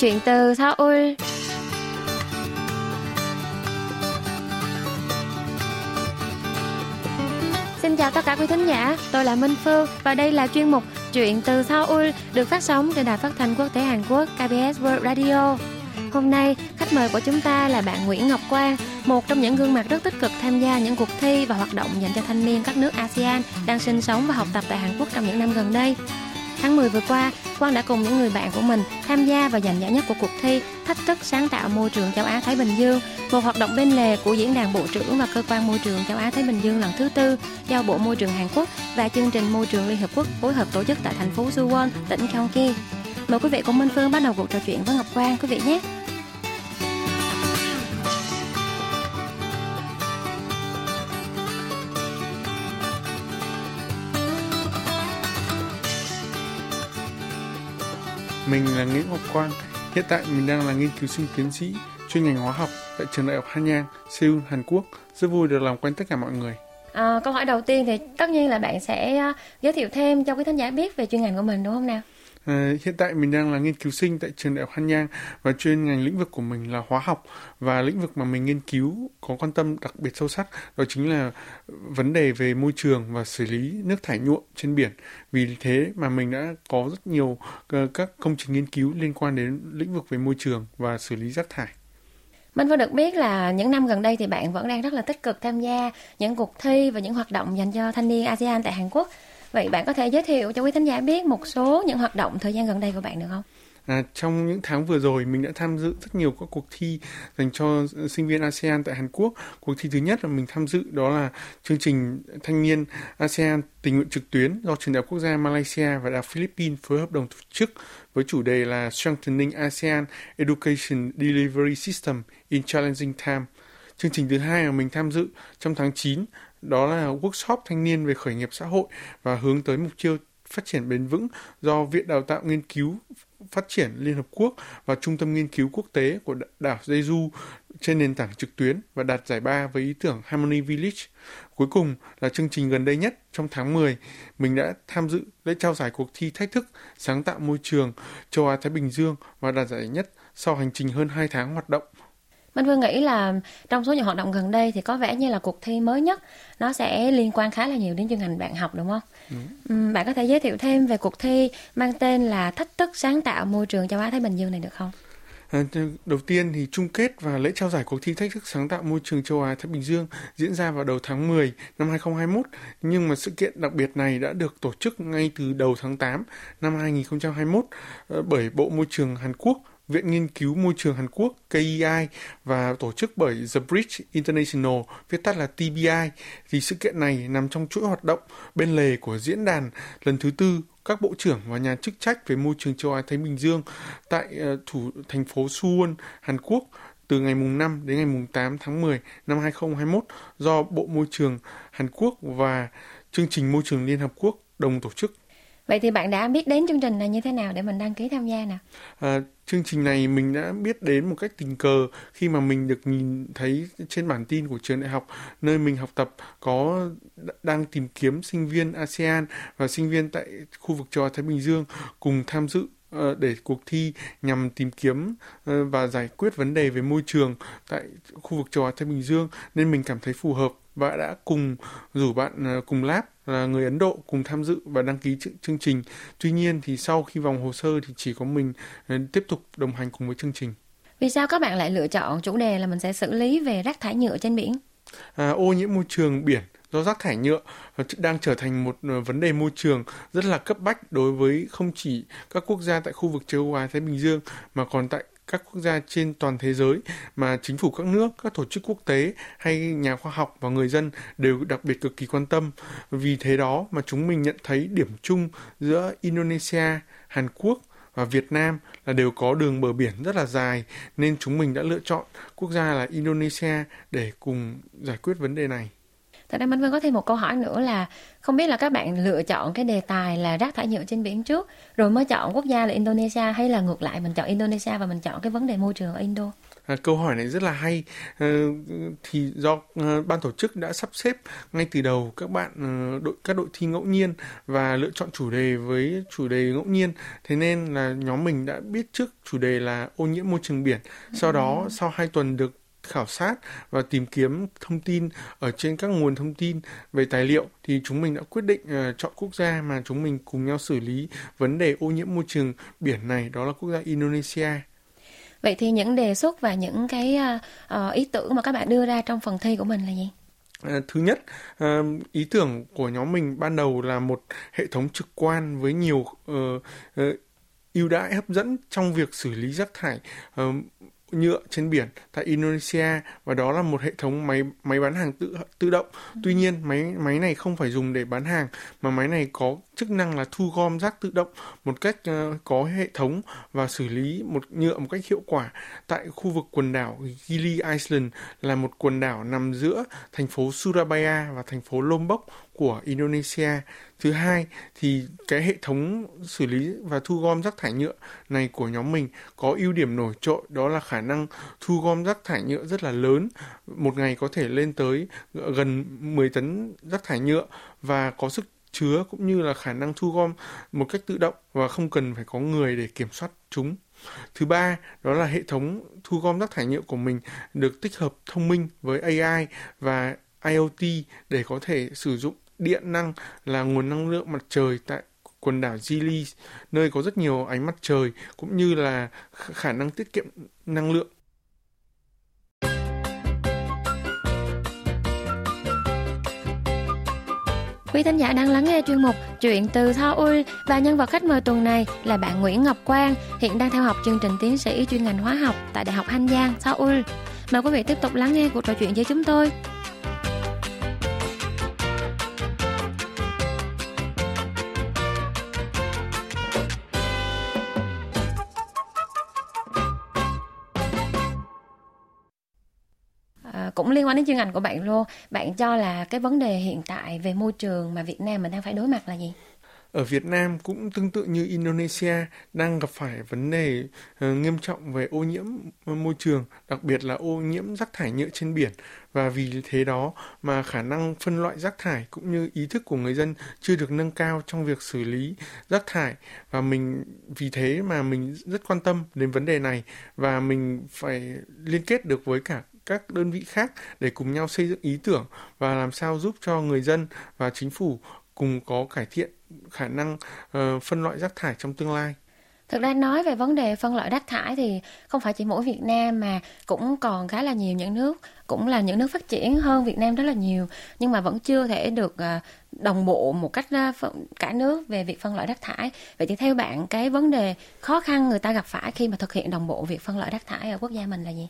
Chuyện từ Seoul Xin chào tất cả quý thính giả, tôi là Minh Phương và đây là chuyên mục Chuyện từ Seoul được phát sóng trên đài phát thanh quốc tế Hàn Quốc KBS World Radio. Hôm nay, khách mời của chúng ta là bạn Nguyễn Ngọc Quang, một trong những gương mặt rất tích cực tham gia những cuộc thi và hoạt động dành cho thanh niên các nước ASEAN đang sinh sống và học tập tại Hàn Quốc trong những năm gần đây. Tháng 10 vừa qua, Quang đã cùng những người bạn của mình tham gia và giành giải nhất của cuộc thi Thách thức sáng tạo môi trường châu Á Thái Bình Dương, một hoạt động bên lề của diễn đàn bộ trưởng và cơ quan môi trường châu Á Thái Bình Dương lần thứ tư do Bộ Môi trường Hàn Quốc và chương trình môi trường Liên Hợp Quốc phối hợp tổ chức tại thành phố Suwon, tỉnh Gyeonggi. Mời quý vị cùng Minh Phương bắt đầu cuộc trò chuyện với Ngọc Quang quý vị nhé. Mình là Nguyễn Ngọc Quang. Hiện tại mình đang là nghiên cứu sinh tiến sĩ chuyên ngành hóa học tại trường đại học Hanyang, Seoul, Hàn Quốc. Rất vui được làm quen tất cả mọi người. À, câu hỏi đầu tiên thì tất nhiên là bạn sẽ à, giới thiệu thêm cho quý thính giả biết về chuyên ngành của mình đúng không nào? Ờ, hiện tại mình đang là nghiên cứu sinh tại trường đại học Hanyang và chuyên ngành lĩnh vực của mình là hóa học và lĩnh vực mà mình nghiên cứu có quan tâm đặc biệt sâu sắc đó chính là vấn đề về môi trường và xử lý nước thải nhuộm trên biển. Vì thế mà mình đã có rất nhiều ờ, các công trình nghiên cứu liên quan đến lĩnh vực về môi trường và xử lý rác thải. Minh Phương được biết là những năm gần đây thì bạn vẫn đang rất là tích cực tham gia những cuộc thi và những hoạt động dành cho thanh niên ASEAN tại Hàn Quốc. Vậy bạn có thể giới thiệu cho quý thính giả biết một số những hoạt động thời gian gần đây của bạn được không? À, trong những tháng vừa rồi mình đã tham dự rất nhiều các cuộc thi dành cho ờ, sinh viên ASEAN tại Hàn Quốc. Cuộc thi thứ nhất là mình tham dự đó là chương trình thanh niên ASEAN tình nguyện trực tuyến do trường đại học quốc gia Malaysia và đại học Philippines phối hợp đồng tổ chức với chủ đề là Strengthening ASEAN Education Delivery System in Challenging Time. Chương trình thứ hai mà mình tham dự trong tháng 9 đó là workshop thanh niên về khởi nghiệp xã hội và hướng tới mục tiêu phát triển bền vững do Viện Đào tạo Nghiên cứu Phát triển Liên Hợp Quốc và Trung tâm Nghiên cứu Quốc tế của đảo Jeju trên nền tảng trực tuyến và đạt giải ba với ý tưởng Harmony Village. Cuối cùng là chương trình gần đây nhất trong tháng 10, mình đã tham dự lễ trao giải cuộc thi thách thức sáng tạo môi trường châu Á Thái Bình Dương và đạt giải nhất sau hành trình hơn 2 tháng hoạt động. Minh Phương nghĩ là trong số những hoạt động gần đây thì có vẻ như là cuộc thi mới nhất nó sẽ liên quan khá là nhiều đến chuyên ngành bạn học đúng không? Ừ. Bạn có thể giới thiệu thêm về cuộc thi mang tên là Thách thức sáng tạo môi trường châu Á Thái Bình Dương này được không? À, đầu tiên thì chung kết và lễ trao giải cuộc thi thách thức sáng tạo môi trường châu Á Thái Bình Dương diễn ra vào đầu tháng 10 năm 2021, nhưng mà sự kiện đặc biệt này đã được tổ chức ngay từ đầu tháng 8 năm 2021 ờ, bởi Bộ Môi trường Hàn Quốc Viện Nghiên cứu Môi trường Hàn Quốc KEI và tổ chức bởi The Bridge International, viết tắt là TBI, thì sự kiện này nằm trong chuỗi hoạt động bên lề của diễn đàn lần thứ tư các bộ trưởng và nhà chức trách về môi trường châu Á Thái Bình Dương tại ờ, thủ thành phố Suwon, Hàn Quốc từ ngày mùng 5 đến ngày mùng 8 tháng 10 năm 2021 do Bộ Môi trường Hàn Quốc và chương trình Môi trường Liên Hợp Quốc đồng tổ chức. Vậy thì bạn đã biết đến chương trình này như thế nào để mình đăng ký tham gia nào? À, chương trình này mình đã biết đến một cách tình cờ khi mà mình được nhìn thấy trên bản tin của trường đại học nơi mình học tập có đang tìm kiếm sinh viên ASEAN và sinh viên tại khu vực châu Á Thái Bình Dương cùng tham dự ờ, để cuộc thi nhằm tìm kiếm ờ, và giải quyết vấn đề về môi trường tại khu vực châu Á Thái Bình Dương nên mình cảm thấy phù hợp và đã cùng rủ bạn ờ, cùng lab là người Ấn Độ cùng tham dự và đăng ký chương trình. Tuy nhiên thì sau khi vòng hồ sơ thì chỉ có mình ờ, tiếp tục đồng hành cùng với chương trình. Vì sao các bạn lại lựa chọn chủ đề là mình sẽ xử lý về rác thải nhựa trên biển? À, ô nhiễm môi trường biển do rác thải nhựa ờ, đang trở thành một vấn đề môi trường rất là cấp bách đối với không chỉ các quốc gia tại khu vực châu Á Thái Bình Dương mà còn tại các quốc gia trên toàn thế giới mà chính phủ các nước, các tổ chức quốc tế hay nhà khoa học và người dân đều đặc biệt cực kỳ quan tâm. Vì thế đó mà chúng mình nhận thấy điểm chung giữa Indonesia, Hàn Quốc và Việt Nam là đều có đường bờ biển rất là dài nên chúng mình đã lựa chọn quốc gia là Indonesia để cùng giải quyết vấn đề này. Thật ra Minh Vân có thêm một câu hỏi nữa là không biết là các bạn lựa chọn cái đề tài là rác thải nhựa trên biển trước rồi mới chọn quốc gia là Indonesia hay là ngược lại mình chọn Indonesia và mình chọn cái vấn đề môi trường ở Indo? À, câu hỏi này rất là hay. À, thì do à, ban tổ chức đã sắp xếp ngay từ đầu các bạn à, đội các đội thi ngẫu nhiên và lựa chọn chủ đề với chủ đề ngẫu nhiên. Thế nên là nhóm mình đã biết trước chủ đề là ô nhiễm môi trường biển. Sau đó sau hai tuần được khảo sát và tìm kiếm thông tin ở trên các nguồn thông tin về tài liệu thì chúng mình đã quyết định uh, chọn quốc gia mà chúng mình cùng nhau xử lý vấn đề ô nhiễm môi trường biển này đó là quốc gia Indonesia. Vậy thì những đề xuất và những cái uh, ý tưởng mà các bạn đưa ra trong phần thi của mình là gì? À, thứ nhất, ý tưởng của nhóm mình ban đầu là một hệ thống trực quan với nhiều ưu đãi hấp dẫn trong việc xử lý rác thải nhựa trên biển tại Indonesia và đó là một hệ thống máy máy bán hàng tự tự động. Tuy nhiên, máy máy này không phải dùng để bán hàng, mà máy này có chức năng là thu gom rác tự động một cách ờ, có hệ thống và xử lý một, nhựa một cách hiệu quả tại khu vực quần đảo Gili Island là một quần đảo nằm giữa thành phố Surabaya và thành phố Lombok của Indonesia. Thứ hai thì cái hệ thống xử lý và thu gom rác thải nhựa này của nhóm mình có ưu điểm nổi trội, đó là khả năng thu gom rác thải nhựa rất là lớn. Một ngày có thể lên tới gần 10 tấn rác thải nhựa và có sức chứa cũng như là khả năng thu gom một cách tự động và không cần phải có người để kiểm soát chúng. Thứ ba, đó là hệ thống thu gom rác thải nhựa của mình được tích hợp thông minh với AI và IoT để có thể sử dụng điện năng là nguồn năng lượng mặt trời tại quần đảo Gili, nơi có rất nhiều ánh mặt trời cũng như là khả năng tiết kiệm năng lượng Quý thính giả đang lắng nghe chuyên mục Chuyện từ Seoul và nhân vật khách mời tuần này là bạn Nguyễn Ngọc Quang, hiện đang theo học chương trình tiến sĩ chuyên ngành hóa học tại Đại học Hanh Giang, Seoul. Mời quý vị tiếp tục lắng nghe cuộc trò chuyện với chúng tôi. Cũng liên quan đến chuyên ngành của bạn luôn. Bạn cho là cái vấn đề hiện tại về môi trường mà Việt Nam mình đang phải đối mặt là gì? Ở Việt Nam cũng tương tự như Indonesia đang gặp phải vấn đề ờ, nghiêm trọng về ô nhiễm môi trường, đặc biệt là ô nhiễm rác thải nhựa trên biển. Và vì thế đó mà khả năng phân loại rác thải cũng như ý thức của người dân chưa được nâng cao trong việc xử lý rác thải. Và mình vì thế mà mình rất quan tâm đến vấn đề này và mình phải liên kết được với cả các đơn vị khác để cùng nhau xây dựng ý tưởng và làm sao giúp cho người dân và chính phủ cùng có cải thiện khả năng uh, phân loại rác thải trong tương lai. Thực ra nói về vấn đề phân loại rác thải thì không phải chỉ mỗi Việt Nam mà cũng còn khá là nhiều những nước cũng là những nước phát triển hơn Việt Nam rất là nhiều nhưng mà vẫn chưa thể được ờ, đồng bộ một cách ờ, cả nước về việc phân loại rác thải. Vậy thì theo bạn cái vấn đề khó khăn người ta gặp phải khi mà thực hiện đồng bộ việc phân loại rác thải ở quốc gia mình là gì?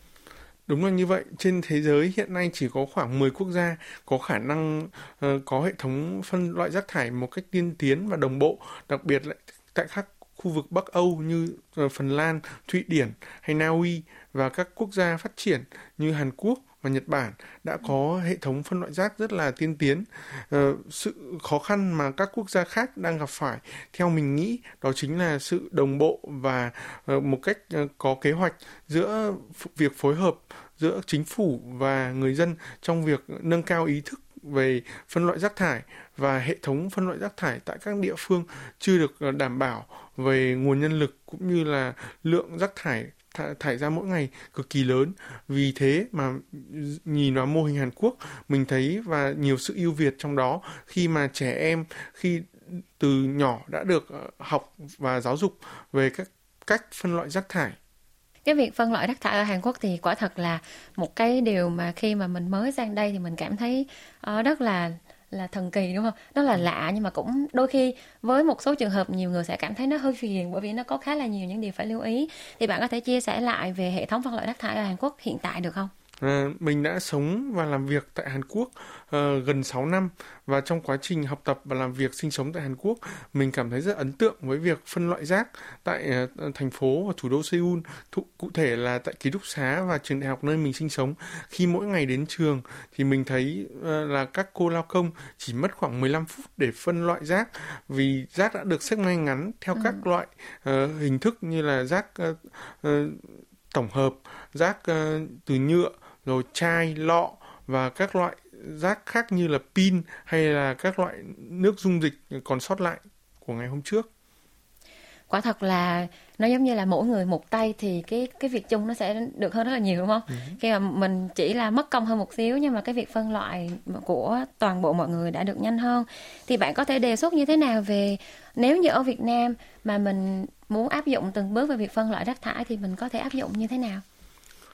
Đúng là như vậy, trên thế giới hiện nay chỉ có khoảng 10 quốc gia có khả năng uh, có hệ thống phân loại rác thải một cách tiên tiến và đồng bộ, đặc biệt lại tại các khu vực Bắc Âu như uh, Phần Lan, Thụy Điển hay Na Uy và các quốc gia phát triển như Hàn Quốc và Nhật Bản đã có hệ thống phân loại rác rất là tiên tiến. Ờ, sự khó khăn mà các quốc gia khác đang gặp phải theo mình nghĩ đó chính là sự đồng bộ và một cách có kế hoạch giữa việc phối hợp giữa chính phủ và người dân trong việc nâng cao ý thức về phân loại rác thải và hệ thống phân loại rác thải tại các địa phương chưa được ờ, đảm bảo về nguồn nhân lực cũng như là lượng rác thải thải ra mỗi ngày cực kỳ lớn. Vì thế mà nhìn vào mô hình Hàn Quốc, mình thấy và nhiều sự ưu việt trong đó khi mà trẻ em khi từ nhỏ đã được ờ, học và giáo dục về các cách phân loại rác thải cái việc phân loại rác thải ở Hàn Quốc thì quả thật là một cái điều mà khi mà mình mới sang đây thì mình cảm thấy uh, rất là là thần kỳ đúng không? Nó là lạ nhưng mà cũng đôi khi với một số trường hợp nhiều người sẽ cảm thấy nó hơi phiền bởi vì nó có khá là nhiều những điều phải lưu ý. Thì bạn có thể chia sẻ lại về hệ thống phân loại rác thải ở Hàn Quốc hiện tại được không? À, mình đã sống và làm việc tại Hàn Quốc uh, gần 6 năm và trong quá trình học tập và làm việc sinh sống tại Hàn Quốc, mình cảm thấy rất ấn tượng với việc phân loại rác tại uh, thành phố và thủ đô Seoul, Thụ, cụ thể là tại ký túc xá và trường đại học nơi mình sinh sống. Khi mỗi ngày đến trường thì mình thấy uh, là các cô lao công chỉ mất khoảng 15 phút để phân loại rác vì rác đã được xếp ngay ngắn theo ừ. các loại uh, hình thức như là rác uh, uh, tổng hợp, rác uh, từ nhựa, rồi chai, lọ và các loại rác khác như là pin hay là các loại nước dung dịch còn sót lại của ngày hôm trước quả thật là nó giống như là mỗi người một tay thì cái cái việc chung nó sẽ được hơn rất là nhiều đúng không? Ừ. Khi mà mình chỉ là mất công hơn một xíu nhưng mà cái việc phân loại của toàn bộ mọi người đã được nhanh hơn thì bạn có thể đề xuất như thế nào về nếu như ở Việt Nam mà mình muốn áp dụng từng bước về việc phân loại rác thải thì mình có thể áp dụng như thế nào?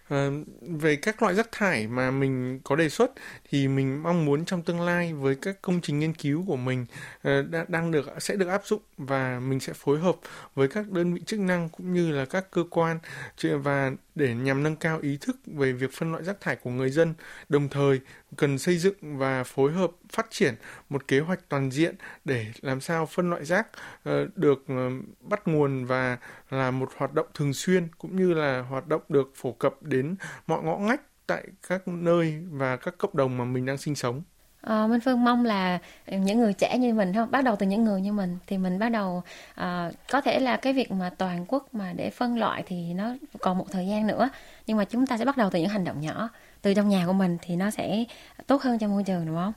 À, về các loại rác thải mà mình có đề xuất thì mình mong muốn trong tương lai với các công trình nghiên cứu của mình uh, đang được sẽ được áp dụng và mình sẽ phối hợp với các đơn vị chức năng cũng như là các cơ quan. Và để nhằm nâng cao ý thức về việc phân loại rác thải của người dân, đồng thời cần xây dựng và phối hợp phát triển một kế hoạch toàn diện để làm sao phân loại rác ờ, được ờ, bắt nguồn và là một hoạt động thường xuyên cũng như là hoạt động được phổ cập đến mọi ngõ ngách tại các nơi và các cộng đồng mà mình đang sinh sống. À, Minh Phương mong là những người trẻ như mình không bắt đầu từ những người như mình thì mình bắt đầu à, có thể là cái việc mà toàn quốc mà để phân loại thì nó còn một thời gian nữa nhưng mà chúng ta sẽ bắt đầu từ những hành động nhỏ từ trong nhà của mình thì nó sẽ tốt hơn cho môi trường đúng không?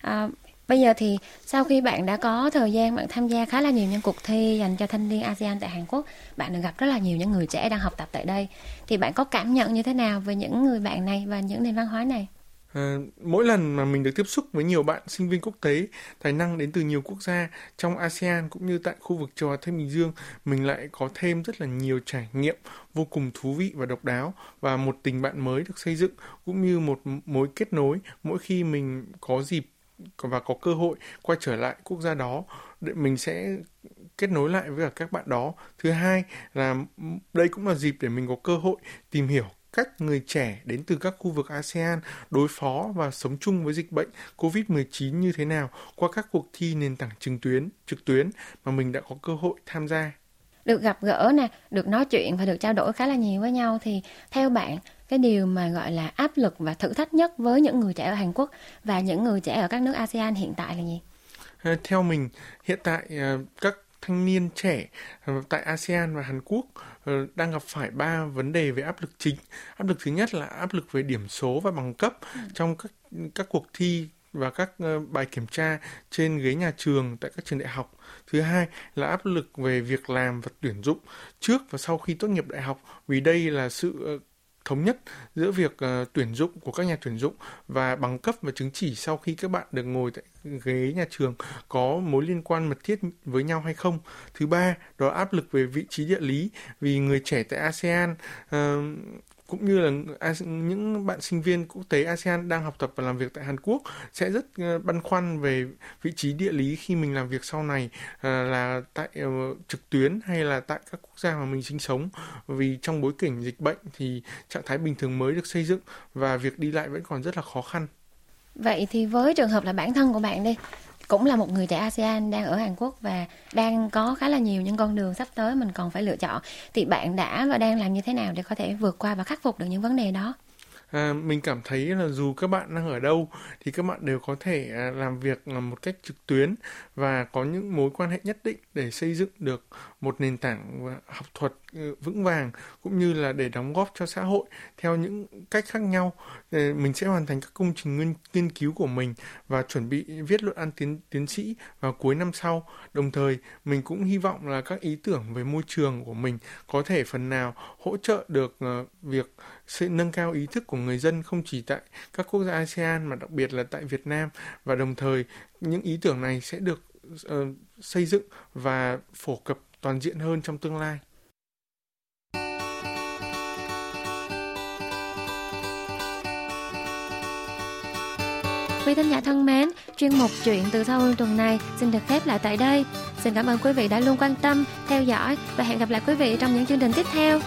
À, bây giờ thì sau khi bạn đã có thời gian bạn tham gia khá là nhiều những cuộc thi dành cho thanh niên ASEAN tại Hàn Quốc, bạn được gặp rất là nhiều những người trẻ đang học tập tại đây. Thì bạn có cảm nhận như thế nào về những người bạn này và những nền văn hóa này? À, mỗi lần mà mình được tiếp xúc với nhiều bạn sinh viên quốc tế tài năng đến từ nhiều quốc gia trong ASEAN cũng như tại khu vực châu Á Thái Bình Dương, mình lại có thêm rất là nhiều trải nghiệm vô cùng thú vị và độc đáo và một tình bạn mới được xây dựng cũng như một mối kết nối mỗi khi mình có dịp và có cơ hội quay trở lại quốc gia đó để mình sẽ kết nối lại với cả các bạn đó. Thứ hai là đây cũng là dịp để mình có cơ hội tìm hiểu cách người trẻ đến từ các khu vực ASEAN đối phó và sống chung với dịch bệnh COVID-19 như thế nào qua các cuộc thi nền tảng trực tuyến, trực tuyến mà mình đã có cơ hội tham gia. Được gặp gỡ nè, được nói chuyện và được trao đổi khá là nhiều với nhau thì theo bạn cái điều mà gọi là áp lực và thử thách nhất với những người trẻ ở Hàn Quốc và những người trẻ ở các nước ASEAN hiện tại là gì? Ờ, theo mình, hiện tại ờ, các thanh niên trẻ ờ, tại ASEAN và Hàn Quốc đang gặp phải ba vấn đề về áp lực chính. Áp lực thứ nhất là áp lực về điểm số và bằng cấp ừ. trong các các cuộc thi và các bài kiểm tra trên ghế nhà trường tại các trường đại học. Thứ hai là áp lực về việc làm và tuyển dụng trước và sau khi tốt nghiệp đại học vì đây là sự thống nhất giữa việc uh, tuyển dụng của các nhà tuyển dụng và bằng cấp và chứng chỉ sau khi các bạn được ngồi tại ghế nhà trường có mối liên quan mật thiết với nhau hay không. Thứ ba, đó áp lực về vị trí địa lý vì người trẻ tại ASEAN uh, cũng như là những bạn sinh viên quốc tế ASEAN đang học tập và làm việc tại Hàn Quốc sẽ rất ờ, băn khoăn về vị trí địa lý khi mình làm việc sau này ờ, là tại ờ, trực tuyến hay là tại các quốc gia mà mình sinh sống vì trong bối cảnh dịch bệnh thì trạng thái bình thường mới được xây dựng và việc đi lại vẫn còn rất là khó khăn. Vậy thì với trường hợp là bản thân của bạn đi cũng là một người trẻ ASEAN đang ở Hàn Quốc và đang có khá là nhiều những con đường sắp tới mình còn phải lựa chọn thì bạn đã và đang làm như thế nào để có thể vượt qua và khắc phục được những vấn đề đó? À, mình cảm thấy là dù các bạn đang ở đâu thì các bạn đều có thể à, làm việc à, một cách trực tuyến và có những mối quan hệ nhất định để xây dựng được một nền tảng à, học thuật ừ, vững vàng cũng như là để đóng góp cho xã hội theo những cách khác nhau. Ờ, mình sẽ hoàn thành các công trình nghiên, nghiên cứu của mình và chuẩn bị viết luận án tiến tiến sĩ vào cuối năm sau. Đồng thời mình cũng hy vọng là các ý tưởng về môi trường của mình có thể phần nào hỗ trợ được uh, việc sự nâng cao ý thức của người dân không chỉ tại các quốc gia ASEAN mà đặc biệt là tại Việt Nam và đồng thời những ý tưởng này sẽ được uh, xây dựng và phổ cập toàn diện hơn trong tương lai. Quý thính giả thân mến, chuyên mục chuyện từ Seoul tuần này xin được khép lại tại đây. Xin cảm ơn quý vị đã luôn quan tâm, theo dõi và hẹn gặp lại quý vị trong những chương trình tiếp theo.